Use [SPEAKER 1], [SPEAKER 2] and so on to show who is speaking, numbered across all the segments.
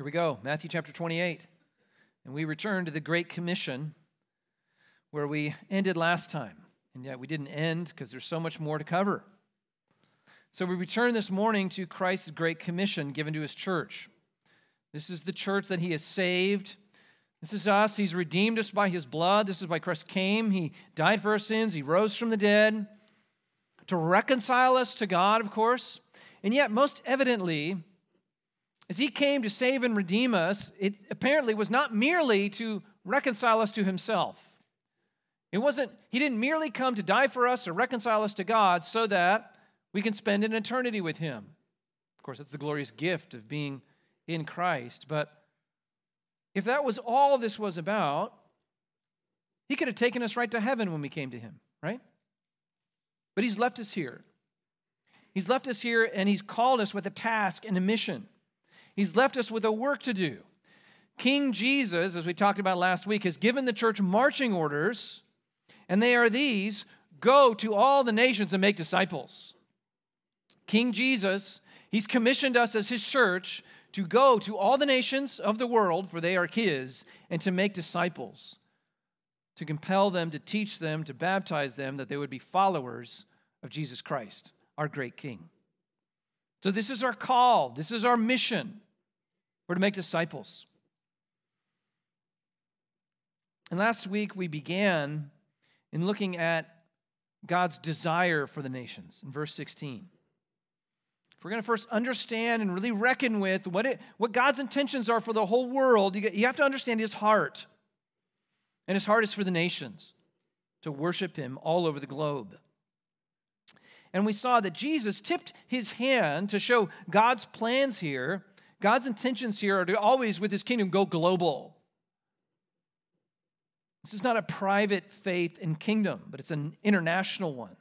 [SPEAKER 1] Here we go, Matthew chapter 28. And we return to the Great Commission where we ended last time. And yet we didn't end because there's so much more to cover. So we return this morning to Christ's Great Commission given to his church. This is the church that he has saved. This is us. He's redeemed us by his blood. This is why Christ came. He died for our sins. He rose from the dead to reconcile us to God, of course. And yet, most evidently, as he came to save and redeem us, it apparently was not merely to reconcile us to himself. It wasn't, he didn't merely come to die for us or reconcile us to God so that we can spend an eternity with him. Of course, that's the glorious gift of being in Christ. But if that was all this was about, he could have taken us right to heaven when we came to him, right? But he's left us here. He's left us here and he's called us with a task and a mission. He's left us with a work to do. King Jesus, as we talked about last week, has given the church marching orders, and they are these go to all the nations and make disciples. King Jesus, he's commissioned us as his church to go to all the nations of the world, for they are his, and to make disciples, to compel them, to teach them, to baptize them, that they would be followers of Jesus Christ, our great King. So, this is our call, this is our mission. We're to make disciples. And last week we began in looking at God's desire for the nations in verse 16. If we're going to first understand and really reckon with what, it, what God's intentions are for the whole world, you, you have to understand his heart. And his heart is for the nations, to worship him all over the globe. And we saw that Jesus tipped his hand to show God's plans here God's intentions here are to always, with his kingdom, go global. This is not a private faith and kingdom, but it's an international one.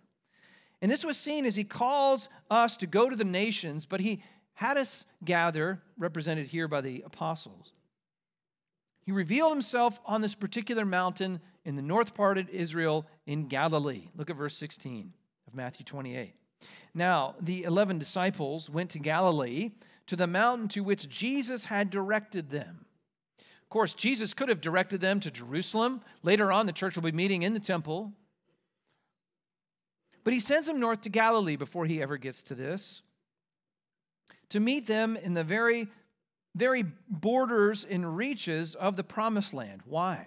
[SPEAKER 1] And this was seen as he calls us to go to the nations, but he had us gather, represented here by the apostles. He revealed himself on this particular mountain in the north part of Israel in Galilee. Look at verse 16 of Matthew 28. Now, the 11 disciples went to Galilee to the mountain to which Jesus had directed them. Of course, Jesus could have directed them to Jerusalem. Later on, the church will be meeting in the temple. But he sends them north to Galilee before he ever gets to this to meet them in the very, very borders and reaches of the promised land. Why?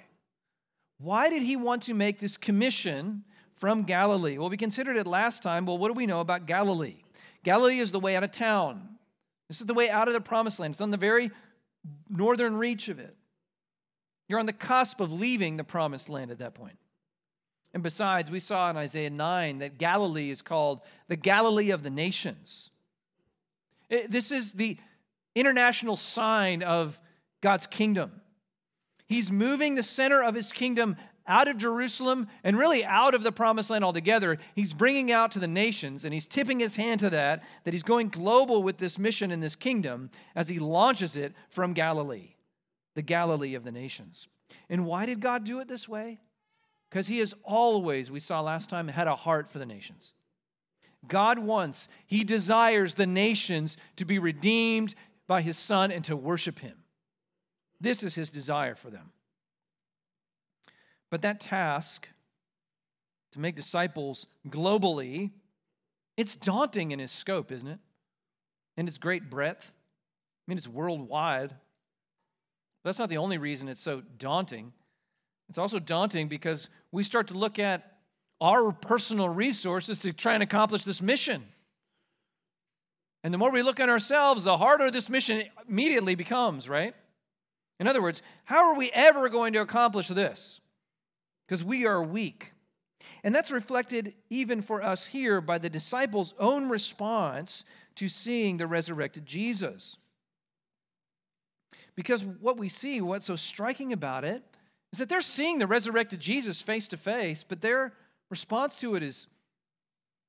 [SPEAKER 1] Why did he want to make this commission from Galilee? Well, we considered it last time. Well, what do we know about Galilee? Galilee is the way out of town. This is the way out of the promised land. It's on the very northern reach of it. You're on the cusp of leaving the promised land at that point. And besides, we saw in Isaiah 9 that Galilee is called the Galilee of the nations. It, this is the international sign of God's kingdom. He's moving the center of his kingdom out of Jerusalem and really out of the promised land altogether. He's bringing out to the nations and he's tipping his hand to that, that he's going global with this mission in this kingdom as he launches it from Galilee, the Galilee of the nations. And why did God do it this way? Because he has always, we saw last time, had a heart for the nations. God wants, he desires the nations to be redeemed by his son and to worship him. This is his desire for them. But that task to make disciples globally, it's daunting in its scope, isn't it? In its great breadth. I mean, it's worldwide. That's not the only reason it's so daunting. It's also daunting because we start to look at our personal resources to try and accomplish this mission. And the more we look at ourselves, the harder this mission immediately becomes, right? In other words, how are we ever going to accomplish this? Because we are weak. And that's reflected even for us here by the disciples' own response to seeing the resurrected Jesus. Because what we see, what's so striking about it, is that they're seeing the resurrected Jesus face to face, but their response to it is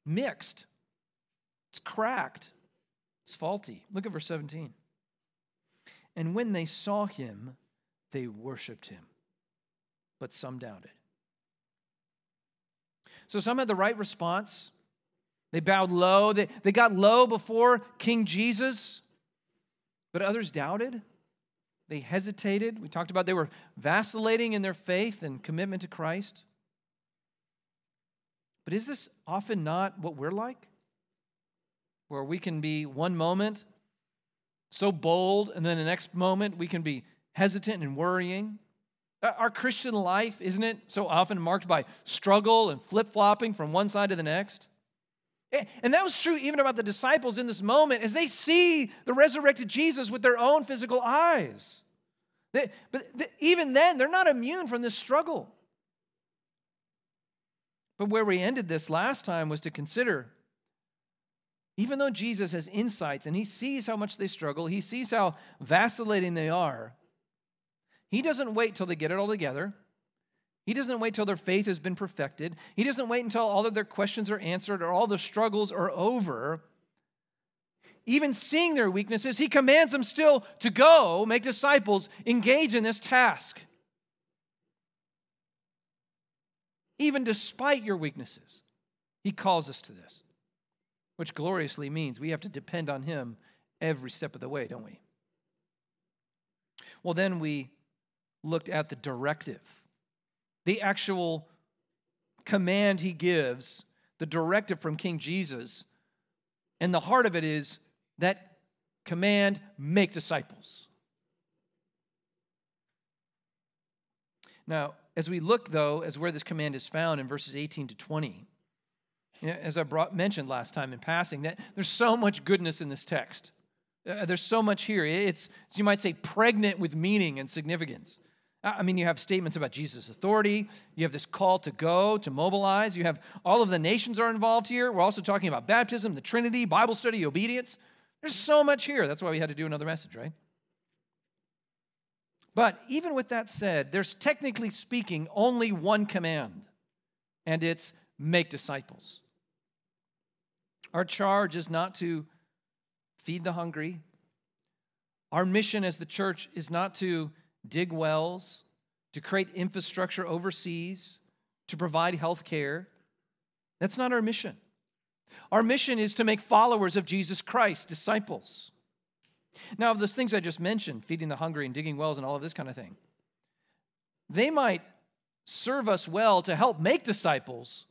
[SPEAKER 1] mixed. It's cracked. It's faulty. Look at verse 17. And when they saw him, they worshiped him, but some doubted. So some had the right response. They bowed low, they, they got low before King Jesus, but others doubted. They hesitated. We talked about they were vacillating in their faith and commitment to Christ. But is this often not what we're like? Where we can be one moment so bold, and then the next moment we can be hesitant and worrying. Uh, our Christian life, isn't it so often marked by struggle and flip flopping from one side to the next? And that was true even about the disciples in this moment as they see the resurrected Jesus with their own physical eyes. They, but even then, they're not immune from this struggle. But where we ended this last time was to consider even though Jesus has insights and he sees how much they struggle, he sees how vacillating they are, he doesn't wait till they get it all together. He doesn't wait till their faith has been perfected. He doesn't wait until all of their questions are answered or all the struggles are over. Even seeing their weaknesses, he commands them still to go make disciples, engage in this task. Even despite your weaknesses, he calls us to this, which gloriously means we have to depend on him every step of the way, don't we? Well, then we looked at the directive, the actual command he gives, the directive from King Jesus. And the heart of it is that command make disciples. Now, as we look, though, as where this command is found in verses 18 to 20, as I brought, mentioned last time in passing, that there's so much goodness in this text. Uh, there's so much here. It's, you might say, pregnant with meaning and significance. I mean, you have statements about Jesus' authority. You have this call to go, to mobilize. You have all of the nations are involved here. We're also talking about baptism, the Trinity, Bible study, obedience. There's so much here. That's why we had to do another message, right? But even with that said, there's technically speaking only one command, and it's make disciples. Our charge is not to feed the hungry. Our mission as the church is not to dig wells, to create infrastructure overseas, to provide health care. That's not our mission. Our mission is to make followers of Jesus Christ, disciples. Now, of those things I just mentioned, feeding the hungry and digging wells and all of this kind of thing, they might serve us well to help make disciples,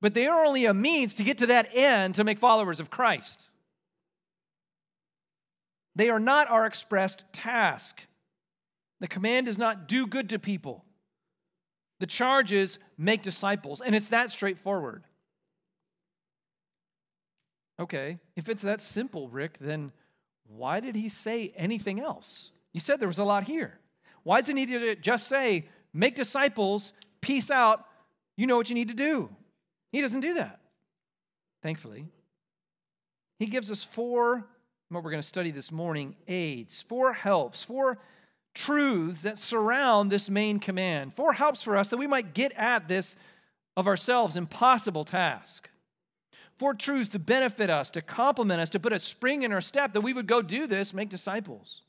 [SPEAKER 1] but they are only a means to get to that end to make followers of Christ. They are not our expressed task. The command is not do good to people. The charge is make disciples, and it's that straightforward. Okay, if it's that simple, Rick, then why did he say anything else? You said there was a lot here. Why does he need to just say, make disciples, peace out, you know what you need to do? He doesn't do that, thankfully. He gives us four, what we're going to study this morning, aids, four helps, four truths that surround this main command. Four helps for us that we might get at this of ourselves impossible task. Four truths to benefit us, to complement us, to put a spring in our step that we would go do this, make disciples.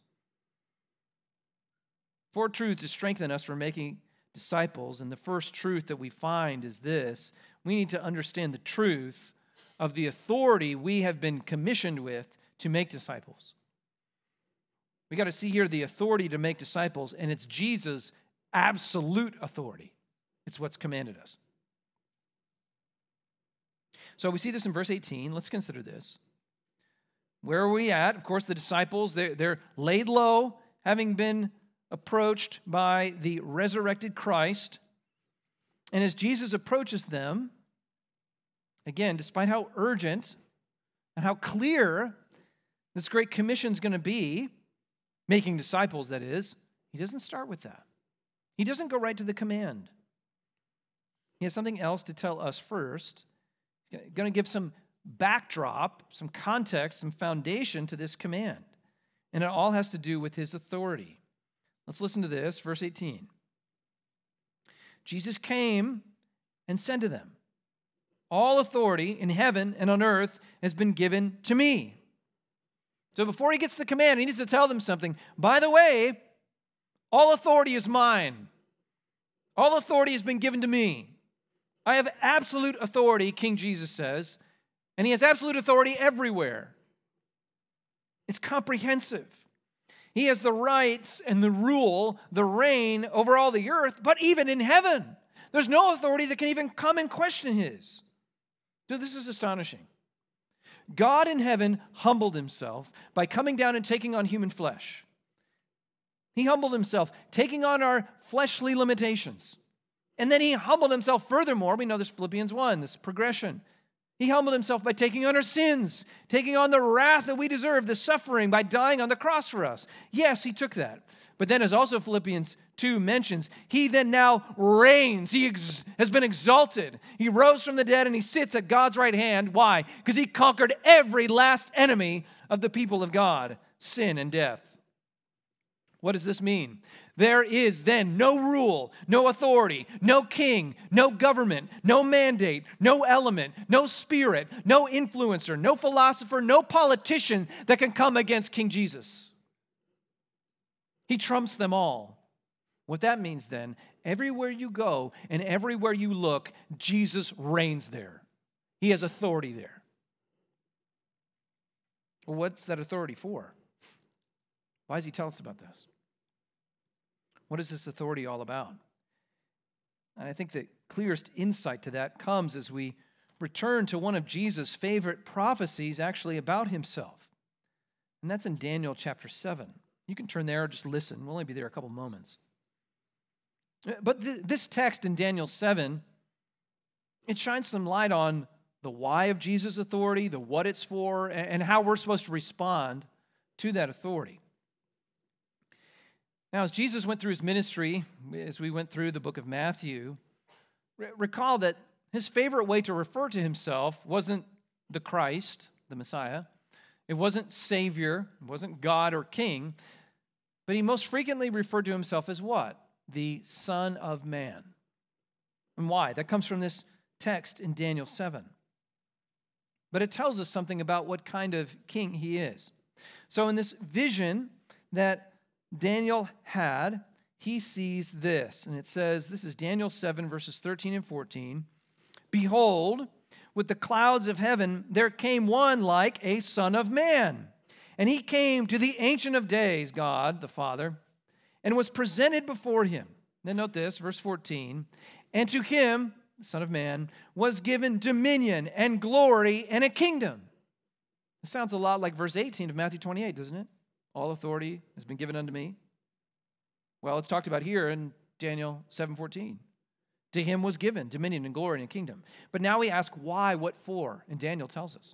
[SPEAKER 1] Four truths to strengthen us for making disciples. And the first truth that we find is this we need to understand the truth of the authority we have been commissioned with to make disciples. We got to see here the authority to make disciples, and it's Jesus' absolute authority. It's what's commanded us. So we see this in verse 18. Let's consider this. Where are we at? Of course, the disciples, they're, they're laid low, having been approached by the resurrected Christ. And as Jesus approaches them, again, despite how urgent and how clear this great commission is going to be, making disciples, that is, he doesn't start with that. He doesn't go right to the command. He has something else to tell us first. He's going to give some backdrop, some context, some foundation to this command. And it all has to do with his authority. Let's listen to this, verse 18. Jesus came and said to them, All authority in heaven and on earth has been given to me. So before he gets the command, he needs to tell them something. By the way, all authority is mine. All authority has been given to me. I have absolute authority, King Jesus says, and he has absolute authority everywhere. It's comprehensive. He has the rights and the rule, the reign over all the earth, but even in heaven. There's no authority that can even come and question his. So this is astonishing. God in heaven humbled himself by coming down and taking on human flesh. He humbled himself, taking on our fleshly limitations. And then he humbled himself furthermore. We know this Philippians 1, this progression. He humbled himself by taking on our sins, taking on the wrath that we deserve, the suffering by dying on the cross for us. Yes, he took that. But then, as also Philippians 2 mentions, he then now reigns. He ex- has been exalted. He rose from the dead and he sits at God's right hand. Why? Because he conquered every last enemy of the people of God sin and death. What does this mean? There is then no rule, no authority, no king, no government, no mandate, no element, no spirit, no influencer, no philosopher, no politician that can come against King Jesus. He trumps them all. What that means then, everywhere you go and everywhere you look, Jesus reigns there. He has authority there. Well, what's that authority for? Why does he tell us about this? What is this authority all about? And I think the clearest insight to that comes as we return to one of Jesus' favorite prophecies actually about himself. And that's in Daniel chapter 7. You can turn there or just listen. We'll only be there a couple moments. But th- this text in Daniel 7, it shines some light on the why of Jesus' authority, the what it's for, and how we're supposed to respond to that authority. Now, as Jesus went through his ministry, as we went through the book of Matthew, recall that his favorite way to refer to himself wasn't the Christ, the Messiah. It wasn't Savior, it wasn't God or King, but he most frequently referred to himself as what? The Son of Man. And why? That comes from this text in Daniel 7. But it tells us something about what kind of king he is. So, in this vision that Daniel had, he sees this. And it says, this is Daniel 7, verses 13 and 14. Behold, with the clouds of heaven, there came one like a son of man. And he came to the Ancient of Days, God the Father, and was presented before him. Then note this, verse 14. And to him, the Son of Man, was given dominion and glory and a kingdom. It sounds a lot like verse 18 of Matthew 28, doesn't it? All authority has been given unto me. Well, it's talked about here in Daniel 7:14. To him was given dominion and glory and kingdom. But now we ask why, what for? And Daniel tells us.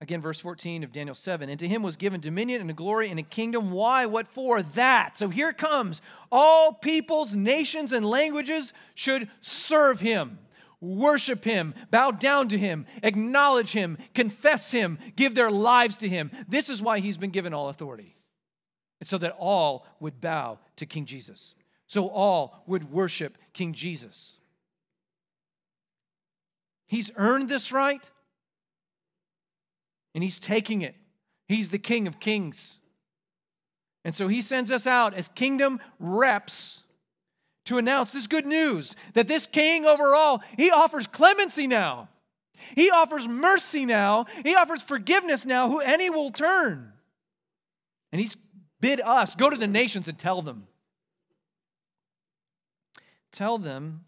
[SPEAKER 1] Again, verse 14 of Daniel 7. And to him was given dominion and a glory and a kingdom. Why? What for? That. So here comes. All peoples, nations, and languages should serve him worship him, bow down to him, acknowledge him, confess him, give their lives to him. This is why he's been given all authority. And so that all would bow to King Jesus. So all would worship King Jesus. He's earned this right, and he's taking it. He's the King of Kings. And so he sends us out as kingdom reps to announce this good news that this king overall, he offers clemency now. He offers mercy now. He offers forgiveness now, who any will turn. And he's bid us go to the nations and tell them. Tell them,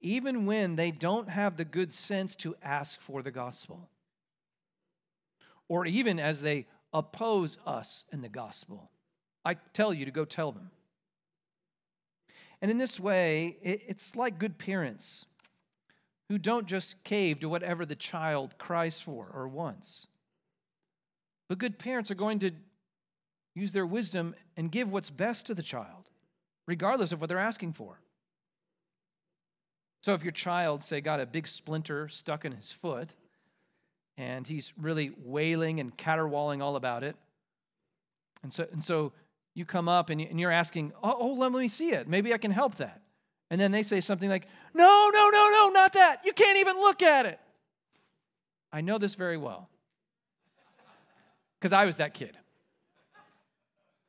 [SPEAKER 1] even when they don't have the good sense to ask for the gospel, or even as they oppose us in the gospel. I tell you to go tell them. And in this way, it's like good parents who don't just cave to whatever the child cries for or wants. But good parents are going to use their wisdom and give what's best to the child, regardless of what they're asking for. So if your child, say, got a big splinter stuck in his foot, and he's really wailing and caterwauling all about it, and so, and so you come up and you're asking, oh, oh, let me see it. Maybe I can help that. And then they say something like, no, no, no, no, not that. You can't even look at it. I know this very well because I was that kid.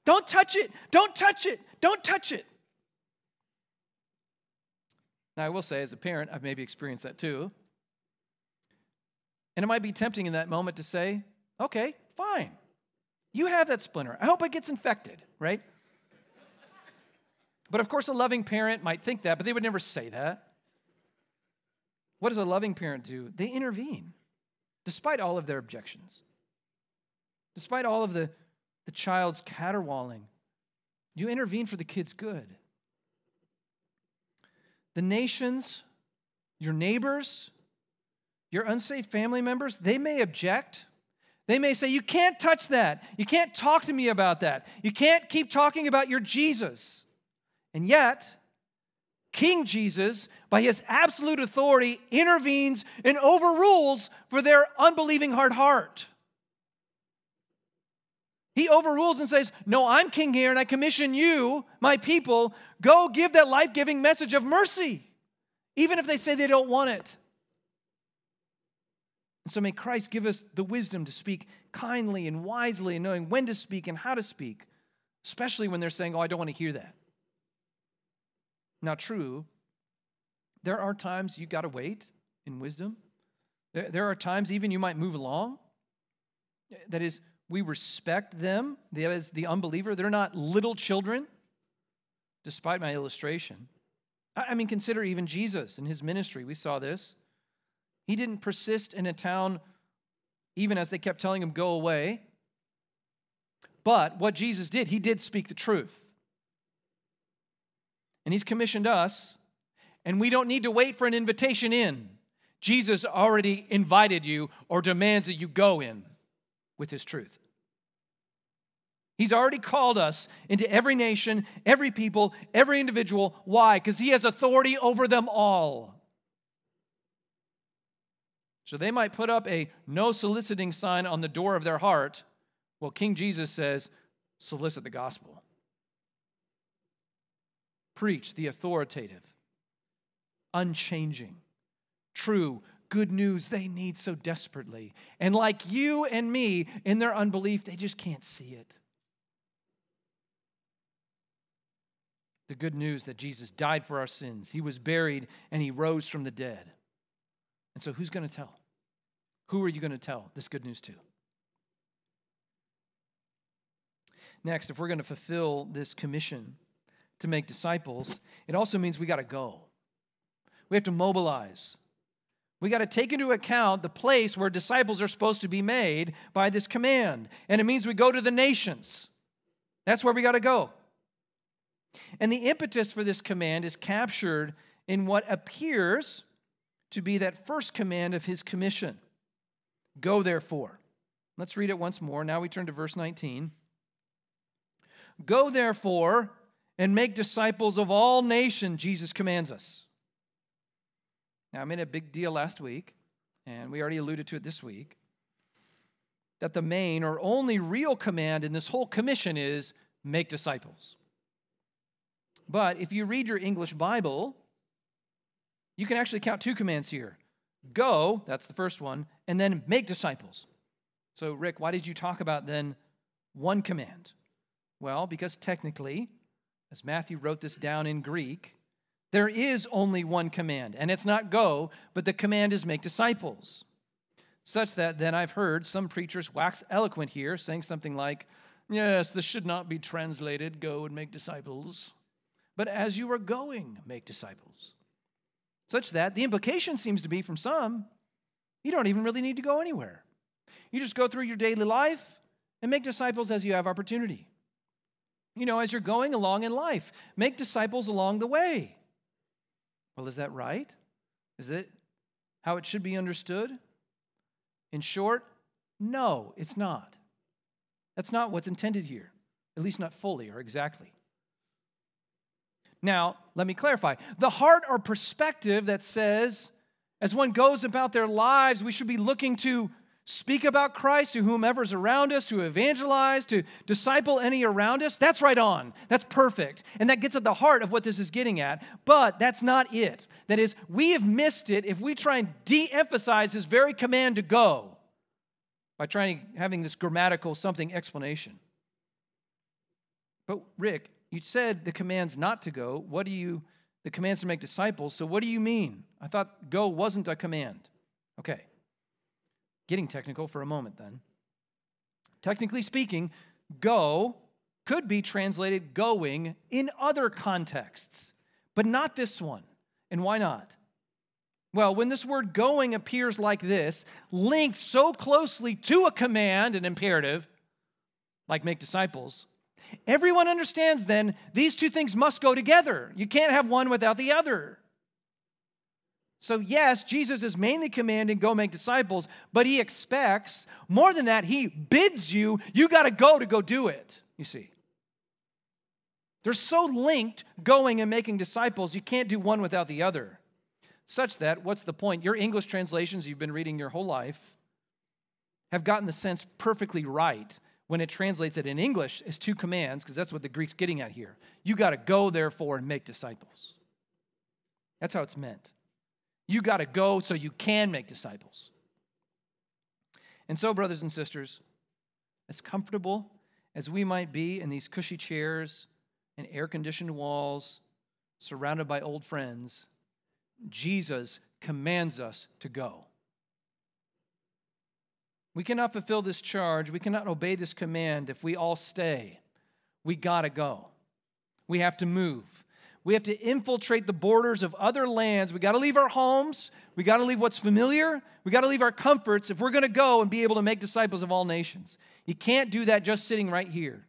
[SPEAKER 1] Don't touch it. Don't touch it. Don't touch it. Now, I will say, as a parent, I've maybe experienced that too. And it might be tempting in that moment to say, okay, fine. You have that splinter. I hope it gets infected, right? But of course, a loving parent might think that, but they would never say that. What does a loving parent do? They intervene, despite all of their objections, despite all of the, the child's caterwauling. You intervene for the kid's good. The nations, your neighbors, your unsafe family members, they may object. They may say, You can't touch that. You can't talk to me about that. You can't keep talking about your Jesus. And yet, King Jesus, by his absolute authority, intervenes and overrules for their unbelieving hard heart. He overrules and says, No, I'm king here, and I commission you, my people, go give that life giving message of mercy, even if they say they don't want it. And so may Christ give us the wisdom to speak kindly and wisely and knowing when to speak and how to speak, especially when they're saying, Oh, I don't want to hear that. Now, true, there are times you got to wait in wisdom. There, there are times even you might move along. That is, we respect them. That is, the unbeliever. They're not little children, despite my illustration. I mean, consider even Jesus in his ministry. We saw this. He didn't persist in a town even as they kept telling him, go away. But what Jesus did, he did speak the truth and He's commissioned us, and we don't need to wait for an invitation in. Jesus already invited you or demands that you go in with His truth. He's already called us into every nation, every people, every individual. Why? Because He has authority over them all. So they might put up a no soliciting sign on the door of their heart. Well, King Jesus says, solicit the gospel preach the authoritative, unchanging, true, good news they need so desperately. And like you and me, in their unbelief, they just can't see it. The good news that Jesus died for our sins, he was buried, and he rose from the dead. And so, who's going to tell? Who are you going to tell this good news to? Next, if we're going to fulfill this commission, to make disciples, it also means we got to go. We have to mobilize. We got to take into account the place where disciples are supposed to be made by this command. And it means we go to the nations. That's where we got to go. And the impetus for this command is captured in what appears to be that first command of his commission Go therefore. Let's read it once more. Now we turn to verse 19. Go therefore and make disciples of all nations, Jesus commands us. Now, I made a big deal last week, and we already alluded to it this week, that the main or only real command in this whole commission is make disciples. But if you read your English Bible, you can actually count two commands here go, that's the first one, and then make disciples. So, Rick, why did you talk about then one command? Well, because technically, as Matthew wrote this down in Greek, there is only one command, and it's not go, but the command is make disciples. Such that then I've heard some preachers wax eloquent here, saying something like, Yes, this should not be translated, go and make disciples, but as you are going, make disciples. Such that the implication seems to be from some, you don't even really need to go anywhere. You just go through your daily life and make disciples as you have opportunity you know, as you're going along in life. Make disciples along the way. Well, is that right? Is it how it should be understood? In short, no, it's not. That's not what's intended here, at least not fully or exactly. Now, let me clarify. The heart or perspective that says, as one goes about their lives, we should be looking to speak about Christ to whomever's around us, to evangelize, to disciple any around us, that's right on. That's perfect. And that gets at the heart of what this is getting at. But that's not it. That is, we have missed it if we try and de emphasize this very command to go by trying having this grammatical something explanation. But, Rick, you said the command's not to go. What do you, the command's to make disciples. So, what do you mean? I thought go wasn't a command. Okay. Getting technical for a moment then. Technically speaking, go could be translated going in other contexts, but not this one. And why not? Well, when this word going appears like this, linked so closely to a command, an imperative, like make disciples, everyone understands then these two things must go together. You can't have one without the other. So, yes, Jesus is mainly commanding go make disciples, but he expects more than that, he bids you, you got to go to go do it, you see. They're so linked, going and making disciples, you can't do one without the other. Such that, what's the point? Your English translations you've been reading your whole life have gotten the sense perfectly right when it translates it in English as two commands, because that's what the Greek's getting at here. You got to go, therefore, and make disciples. That's how it's meant. You got to go so you can make disciples. And so, brothers and sisters, as comfortable as we might be in these cushy chairs and air conditioned walls, surrounded by old friends, Jesus commands us to go. We cannot fulfill this charge, we cannot obey this command if we all stay. We got to go. We have to move. We have to infiltrate the borders of other lands. We got to leave our homes. We got to leave what's familiar. We got to leave our comforts if we're going to go and be able to make disciples of all nations. You can't do that just sitting right here.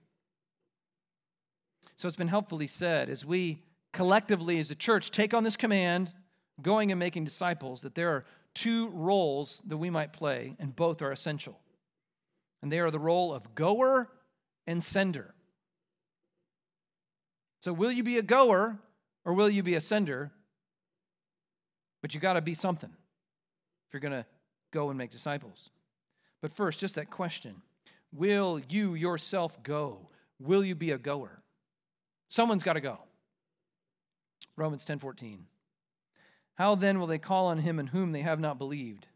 [SPEAKER 1] So it's been helpfully said as we collectively, as a church, take on this command, going and making disciples, that there are two roles that we might play, and both are essential. And they are the role of goer and sender. So, will you be a goer or will you be a sender? But you got to be something if you're going to go and make disciples. But first, just that question Will you yourself go? Will you be a goer? Someone's got to go. Romans 10 14. How then will they call on him in whom they have not believed?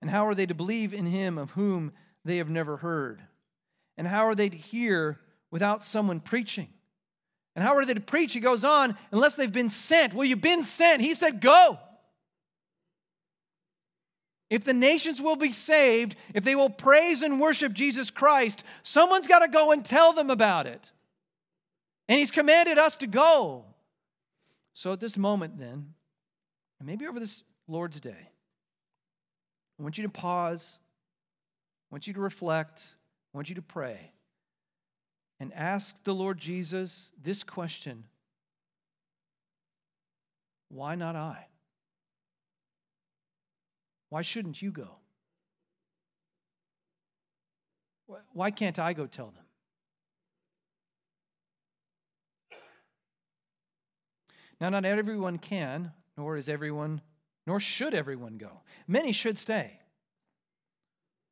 [SPEAKER 1] And how are they to believe in him of whom they have never heard? And how are they to hear without someone preaching? And how are they to preach? He goes on, unless they've been sent. Well, you've been sent. He said, Go. If the nations will be saved, if they will praise and worship Jesus Christ, someone's got to go and tell them about it. And He's commanded us to go. So at this moment, then, and maybe over this Lord's Day, I want you to pause, I want you to reflect, I want you to pray and ask the Lord Jesus this question Why not I? Why shouldn't you go? Why can't I go tell them? Now, not everyone can, nor is everyone, nor should everyone go. Many should stay.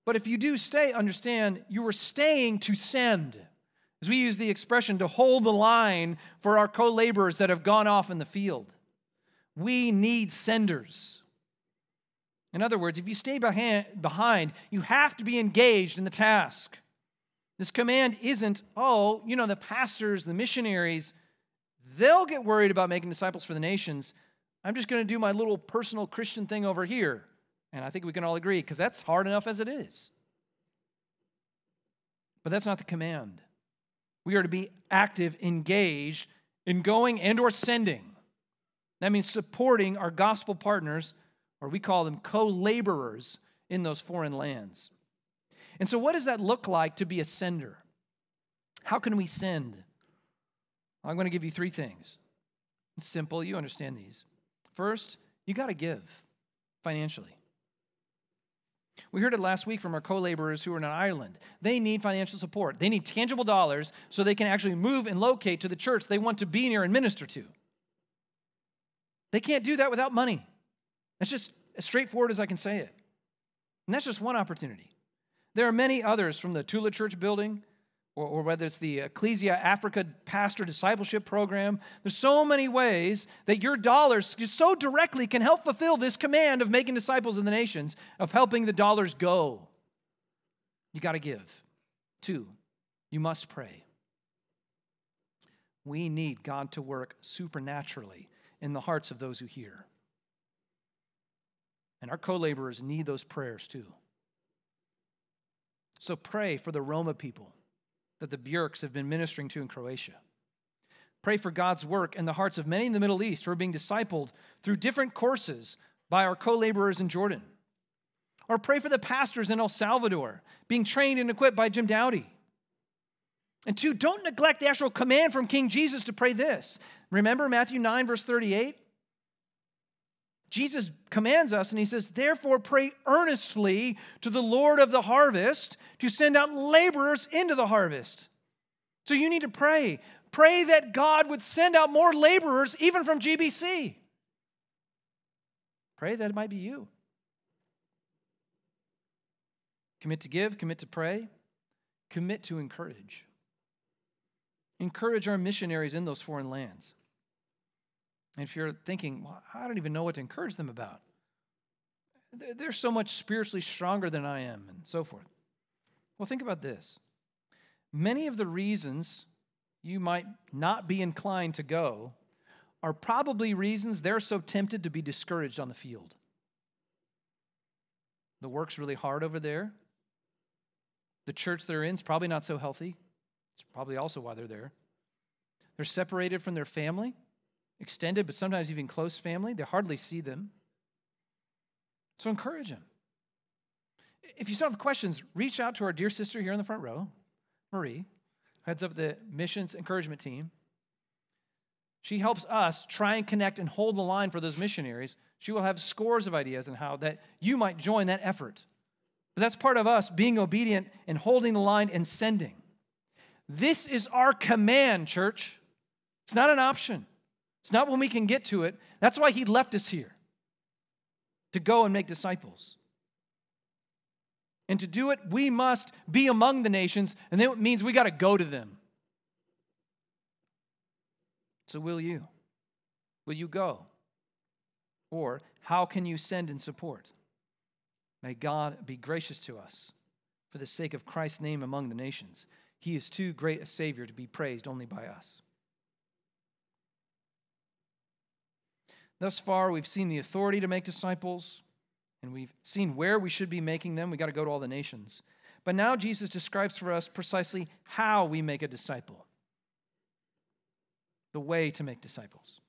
[SPEAKER 1] But if you do stay, understand you are staying to send. As we use the expression to hold the line for our co laborers that have gone off in the field. We need senders. In other words, if you stay behind, you have to be engaged in the task. This command isn't, oh, you know, the pastors, the missionaries, they'll get worried about making disciples for the nations. I'm just going to do my little personal Christian thing over here. And I think we can all agree, because that's hard enough as it is. But that's not the command. We are to be active, engaged in going and or sending. That means supporting our gospel partners, or we call them co-laborers in those foreign lands. And so what does that look like to be a sender? How can we send? I'm going to give you three things. It's simple, you understand these. First, you got to give financially. We heard it last week from our co laborers who are in Ireland. They need financial support, they need tangible dollars so they can actually move and locate to the church they want to be near and minister to. They can't do that without money. That's just as straightforward as I can say it. And that's just one opportunity. There are many others from the Tula Church building or, or whether it's the Ecclesia Africa Pastor Discipleship Program. There's so many ways that your dollars so directly can help fulfill this command of making disciples in the nations, of helping the dollars go. You got to give. Two, you must pray. We need God to work supernaturally in the hearts of those who hear. And our co laborers need those prayers too. So pray for the Roma people that the Björks have been ministering to in Croatia. Pray for God's work in the hearts of many in the Middle East who are being discipled through different courses by our co laborers in Jordan. Or pray for the pastors in El Salvador being trained and equipped by Jim Dowdy. And two, don't neglect the actual command from King Jesus to pray this. Remember Matthew 9, verse 38? Jesus commands us and he says, Therefore, pray earnestly to the Lord of the harvest to send out laborers into the harvest. So you need to pray. Pray that God would send out more laborers, even from GBC. Pray that it might be you. Commit to give, commit to pray, commit to encourage. Encourage our missionaries in those foreign lands. And if you're thinking, well, I don't even know what to encourage them about, they're so much spiritually stronger than I am, and so forth. Well, think about this. Many of the reasons you might not be inclined to go are probably reasons they're so tempted to be discouraged on the field. The work's really hard over there. The church they're in is probably not so healthy. It's probably also why they're there. They're separated from their family extended, but sometimes even close family. They hardly see them. So encourage them. If you still have questions, reach out to our dear sister here in the front row, Marie, heads up the missions encouragement team. She helps us try and connect and hold the line for those missionaries. She will have scores of ideas on how that you might join that effort. But that's part of us being obedient and holding the line and sending. This is our command, church. It's not an option. It's not when we can get to it. That's why he left us here to go and make disciples. And to do it, we must be among the nations, and that means we got to go to them. So, will you? Will you go? Or how can you send and support? May God be gracious to us for the sake of Christ's name among the nations. He is too great a Savior to be praised only by us. Thus far, we've seen the authority to make disciples, and we've seen where we should be making them. We've got to go to all the nations. But now Jesus describes for us precisely how we make a disciple the way to make disciples.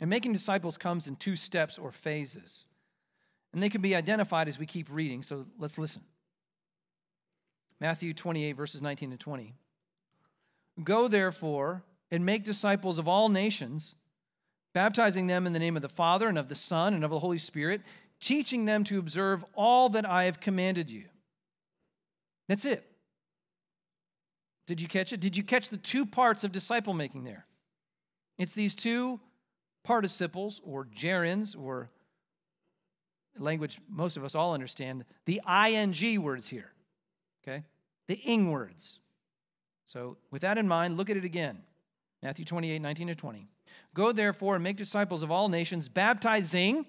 [SPEAKER 1] And making disciples comes in two steps or phases. And they can be identified as we keep reading, so let's listen. Matthew 28, verses 19 to 20. Go therefore and make disciples of all nations baptizing them in the name of the Father and of the Son and of the Holy Spirit, teaching them to observe all that I have commanded you. That's it. Did you catch it? Did you catch the two parts of disciple making there? It's these two participles or gerunds or language most of us all understand, the ing words here. Okay? The ing words. So, with that in mind, look at it again. Matthew 28, 19 to 20. Go therefore and make disciples of all nations, baptizing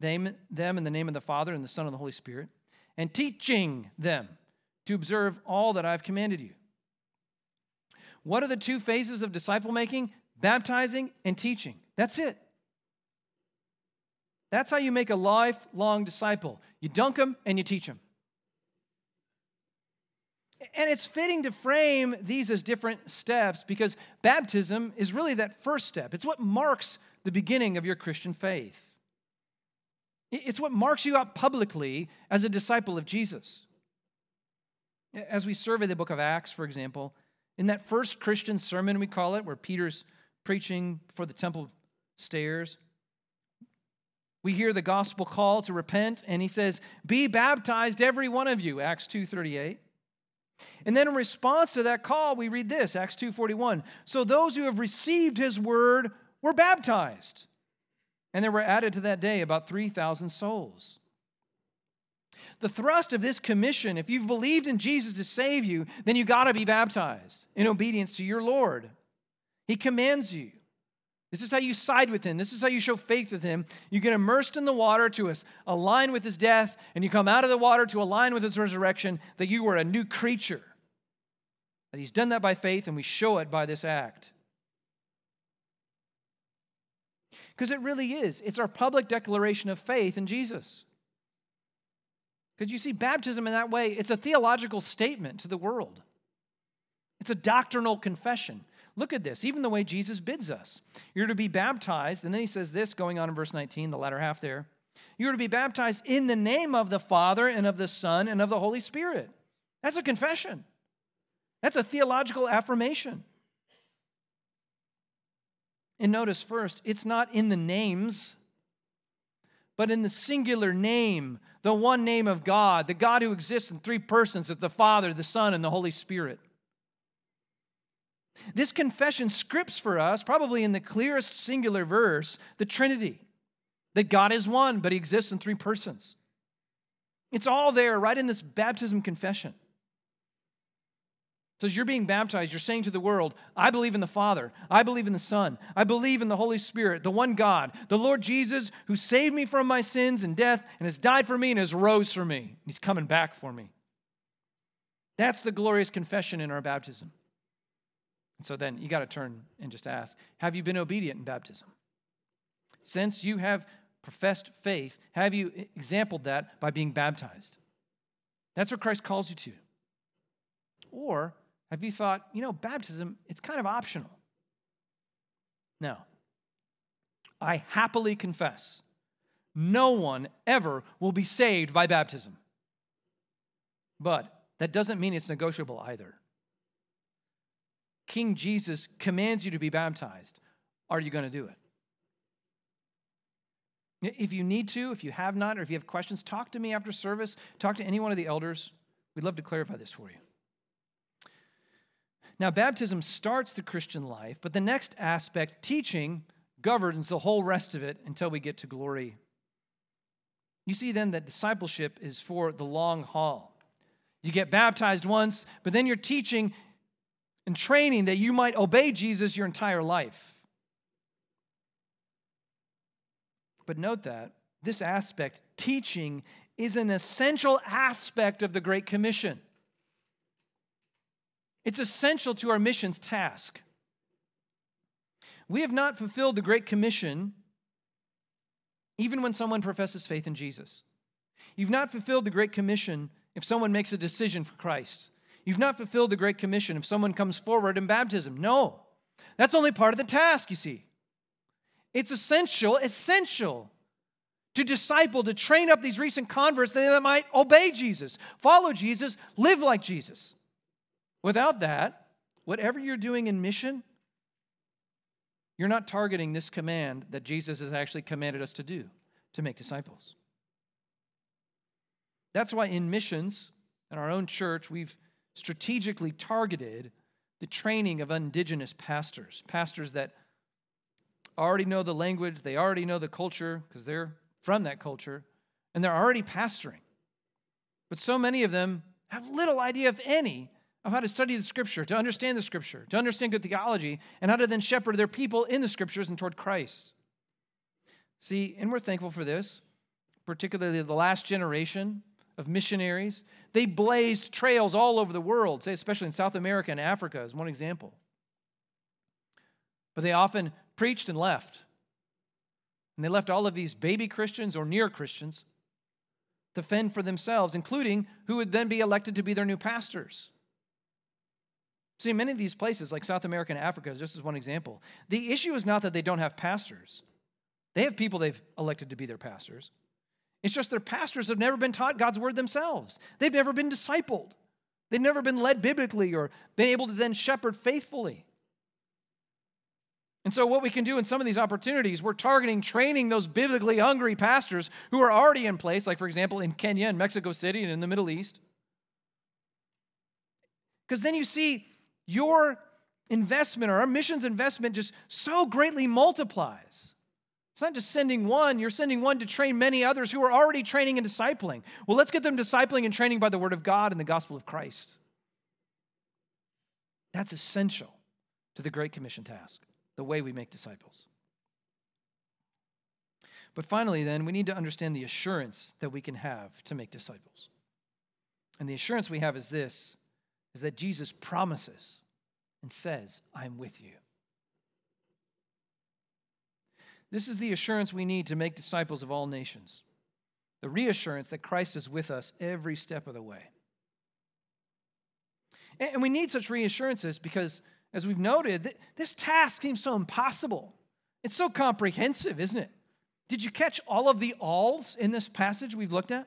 [SPEAKER 1] them, in the name of the Father and the Son and the Holy Spirit, and teaching them to observe all that I've commanded you. What are the two phases of disciple making? Baptizing and teaching. That's it. That's how you make a lifelong disciple. You dunk them and you teach them. And it's fitting to frame these as different steps because baptism is really that first step. It's what marks the beginning of your Christian faith. It's what marks you out publicly as a disciple of Jesus. As we survey the book of Acts, for example, in that first Christian sermon, we call it, where Peter's preaching for the temple stairs, we hear the gospel call to repent, and he says, Be baptized, every one of you, Acts 2.38. And then in response to that call, we read this, Acts 2:41. So those who have received his word were baptized. And there were added to that day about 3,000 souls. The thrust of this commission, if you've believed in Jesus to save you, then you got to be baptized in obedience to your Lord. He commands you. This is how you side with him. This is how you show faith with him. You get immersed in the water to align with his death, and you come out of the water to align with his resurrection, that you are a new creature. That he's done that by faith, and we show it by this act. Because it really is. It's our public declaration of faith in Jesus. Because you see, baptism in that way, it's a theological statement to the world. It's a doctrinal confession. Look at this, even the way Jesus bids us. You're to be baptized, and then he says this going on in verse 19, the latter half there. You're to be baptized in the name of the Father and of the Son and of the Holy Spirit. That's a confession, that's a theological affirmation. And notice first, it's not in the names, but in the singular name, the one name of God, the God who exists in three persons, as the Father, the Son, and the Holy Spirit. This confession scripts for us, probably in the clearest singular verse, the Trinity that God is one, but He exists in three persons. It's all there right in this baptism confession. So as you're being baptized, you're saying to the world, I believe in the Father, I believe in the Son, I believe in the Holy Spirit, the one God, the Lord Jesus, who saved me from my sins and death and has died for me and has rose for me. He's coming back for me. That's the glorious confession in our baptism. And so then you got to turn and just ask Have you been obedient in baptism? Since you have professed faith, have you exampled that by being baptized? That's what Christ calls you to. Or have you thought, you know, baptism, it's kind of optional? No. I happily confess no one ever will be saved by baptism. But that doesn't mean it's negotiable either. King Jesus commands you to be baptized. Are you going to do it? If you need to, if you have not, or if you have questions, talk to me after service. Talk to any one of the elders. We'd love to clarify this for you. Now, baptism starts the Christian life, but the next aspect, teaching, governs the whole rest of it until we get to glory. You see then that discipleship is for the long haul. You get baptized once, but then you're teaching and training that you might obey Jesus your entire life. But note that this aspect, teaching, is an essential aspect of the Great Commission. It's essential to our mission's task. We have not fulfilled the Great Commission even when someone professes faith in Jesus. You've not fulfilled the Great Commission if someone makes a decision for Christ. You've not fulfilled the Great Commission if someone comes forward in baptism. No, that's only part of the task, you see. It's essential, essential to disciple, to train up these recent converts that they might obey Jesus, follow Jesus, live like Jesus. Without that, whatever you're doing in mission, you're not targeting this command that Jesus has actually commanded us to do to make disciples. That's why in missions, in our own church, we've strategically targeted the training of indigenous pastors, pastors that already know the language, they already know the culture because they're from that culture, and they're already pastoring. But so many of them have little idea, if any, of how to study the scripture, to understand the scripture, to understand good theology, and how to then shepherd their people in the scriptures and toward Christ. See, and we're thankful for this, particularly the last generation of missionaries. They blazed trails all over the world, say, especially in South America and Africa, as one example. But they often preached and left. And they left all of these baby Christians or near Christians to fend for themselves, including who would then be elected to be their new pastors. See, many of these places, like South America and Africa, is just as one example, the issue is not that they don't have pastors. They have people they've elected to be their pastors. It's just their pastors have never been taught God's word themselves. They've never been discipled. They've never been led biblically or been able to then shepherd faithfully. And so, what we can do in some of these opportunities, we're targeting training those biblically hungry pastors who are already in place, like, for example, in Kenya and Mexico City and in the Middle East. Because then you see your investment or our missions investment just so greatly multiplies. It's not just sending one, you're sending one to train many others who are already training and discipling. Well, let's get them discipling and training by the Word of God and the gospel of Christ. That's essential to the Great Commission task, the way we make disciples. But finally, then, we need to understand the assurance that we can have to make disciples. And the assurance we have is this is that Jesus promises and says, I'm with you. This is the assurance we need to make disciples of all nations. the reassurance that Christ is with us every step of the way. And we need such reassurances because, as we've noted, this task seems so impossible. It's so comprehensive, isn't it? Did you catch all of the alls in this passage we've looked at?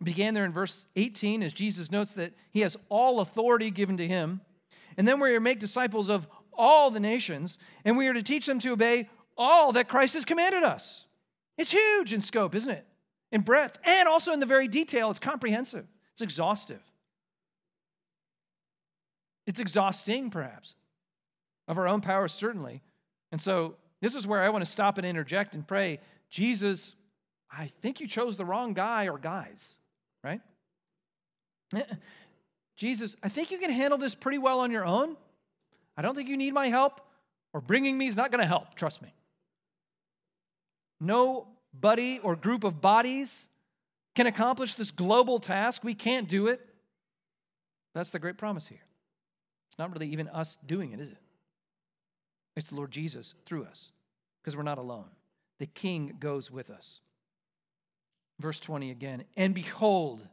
[SPEAKER 1] It began there in verse 18 as Jesus notes that he has all authority given to him. And then we're to make disciples of all the nations, and we are to teach them to obey all that Christ has commanded us. It's huge in scope, isn't it? In breadth, and also in the very detail. It's comprehensive, it's exhaustive. It's exhausting, perhaps, of our own power, certainly. And so, this is where I want to stop and interject and pray Jesus, I think you chose the wrong guy or guys, right? Jesus, I think you can handle this pretty well on your own. I don't think you need my help, or bringing me is not going to help, trust me. No buddy or group of bodies can accomplish this global task. We can't do it. That's the great promise here. It's not really even us doing it, is it? It's the Lord Jesus through us because we're not alone. The King goes with us. Verse 20 again. And behold,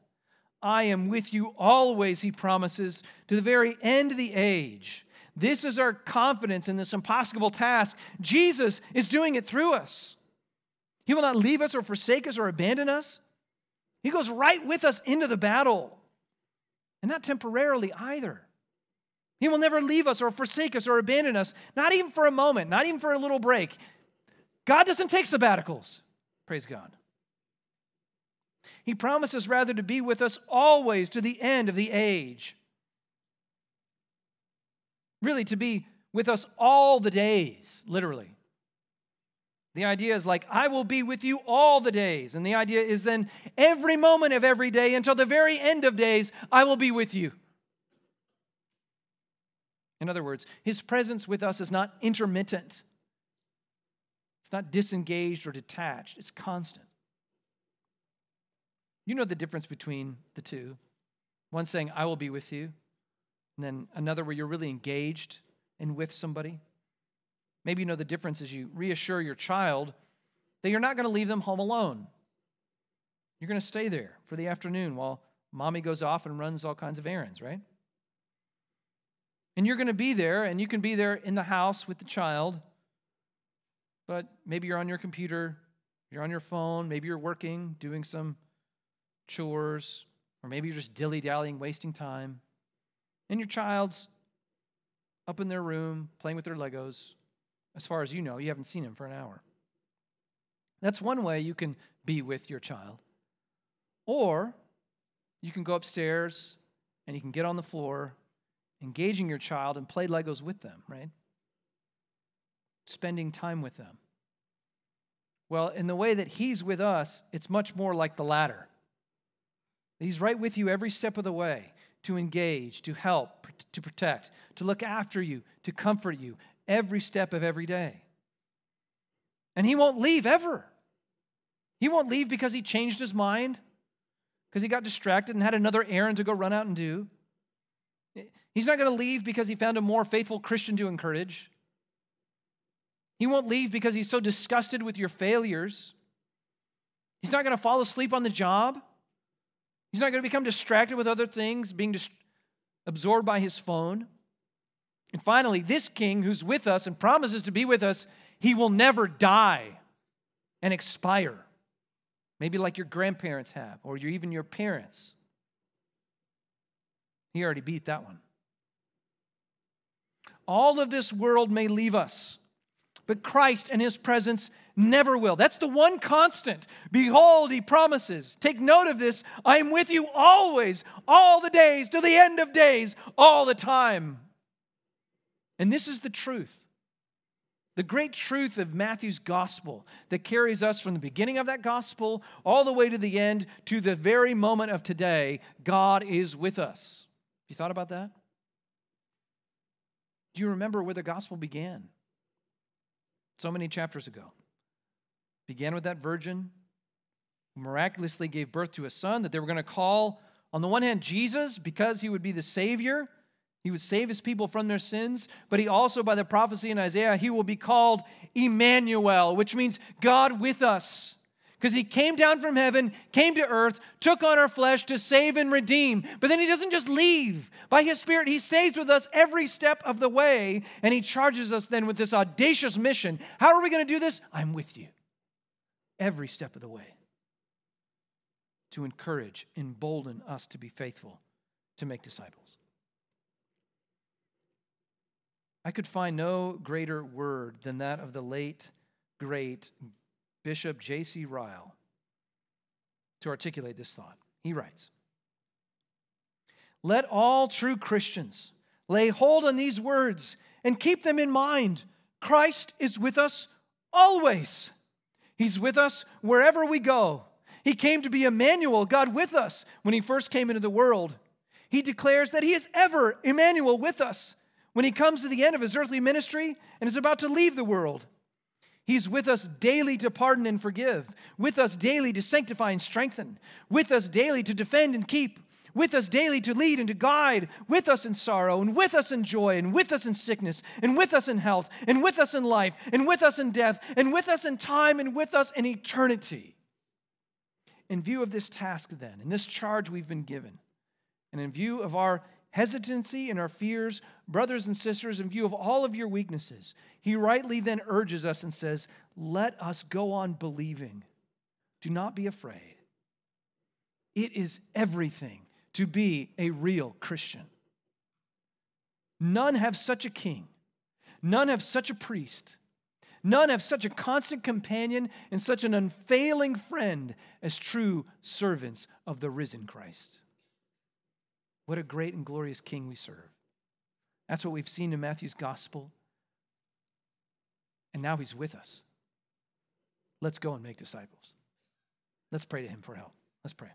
[SPEAKER 1] I am with you always, he promises, to the very end of the age. This is our confidence in this impossible task. Jesus is doing it through us. He will not leave us or forsake us or abandon us. He goes right with us into the battle, and not temporarily either. He will never leave us or forsake us or abandon us, not even for a moment, not even for a little break. God doesn't take sabbaticals. Praise God. He promises rather to be with us always to the end of the age. Really, to be with us all the days, literally. The idea is like, I will be with you all the days. And the idea is then every moment of every day until the very end of days, I will be with you. In other words, his presence with us is not intermittent, it's not disengaged or detached, it's constant. You know the difference between the two. One saying, I will be with you, and then another where you're really engaged and with somebody. Maybe you know the difference as you reassure your child that you're not going to leave them home alone. You're going to stay there for the afternoon while mommy goes off and runs all kinds of errands, right? And you're going to be there, and you can be there in the house with the child, but maybe you're on your computer, you're on your phone, maybe you're working, doing some chores, or maybe you're just dilly dallying, wasting time. And your child's up in their room playing with their Legos. As far as you know, you haven't seen him for an hour. That's one way you can be with your child. Or you can go upstairs and you can get on the floor engaging your child and play Legos with them, right? Spending time with them. Well, in the way that He's with us, it's much more like the latter. He's right with you every step of the way to engage, to help, to protect, to look after you, to comfort you every step of every day. And He won't leave ever. He won't leave because He changed His mind, because He got distracted and had another errand to go run out and do. He's not going to leave because he found a more faithful Christian to encourage. He won't leave because he's so disgusted with your failures. He's not going to fall asleep on the job. He's not going to become distracted with other things, being dis- absorbed by his phone. And finally, this king who's with us and promises to be with us, he will never die and expire. Maybe like your grandparents have, or even your parents. He already beat that one. All of this world may leave us, but Christ and his presence never will. That's the one constant. Behold, he promises. Take note of this. I am with you always, all the days, to the end of days, all the time. And this is the truth. The great truth of Matthew's gospel that carries us from the beginning of that gospel all the way to the end to the very moment of today God is with us. You thought about that? Do you remember where the gospel began? So many chapters ago. began with that virgin miraculously gave birth to a son that they were going to call, on the one hand, Jesus, because he would be the Savior. He would save his people from their sins, but he also, by the prophecy in Isaiah, he will be called Emmanuel, which means God with us. because he came down from heaven, came to earth, took on our flesh to save and redeem. But then he doesn't just leave. By his spirit, he stays with us every step of the way, and he charges us then with this audacious mission. How are we going to do this? I'm with you every step of the way to encourage, embolden us to be faithful, to make disciples. I could find no greater word than that of the late, great Bishop J.C. Ryle to articulate this thought. He writes Let all true Christians lay hold on these words and keep them in mind. Christ is with us always. He's with us wherever we go. He came to be Emmanuel, God with us, when he first came into the world. He declares that he is ever Emmanuel with us when he comes to the end of his earthly ministry and is about to leave the world. He's with us daily to pardon and forgive, with us daily to sanctify and strengthen, with us daily to defend and keep, with us daily to lead and to guide, with us in sorrow, and with us in joy, and with us in sickness, and with us in health, and with us in life, and with us in death, and with us in time, and with us in eternity. In view of this task, then, and this charge we've been given, and in view of our hesitancy and our fears, brothers and sisters, in view of all of your weaknesses, he rightly then urges us and says, Let us go on believing. Do not be afraid. It is everything to be a real Christian. None have such a king, none have such a priest, none have such a constant companion and such an unfailing friend as true servants of the risen Christ. What a great and glorious King we serve. That's what we've seen in Matthew's gospel. And now he's with us. Let's go and make disciples. Let's pray to him for help. Let's pray.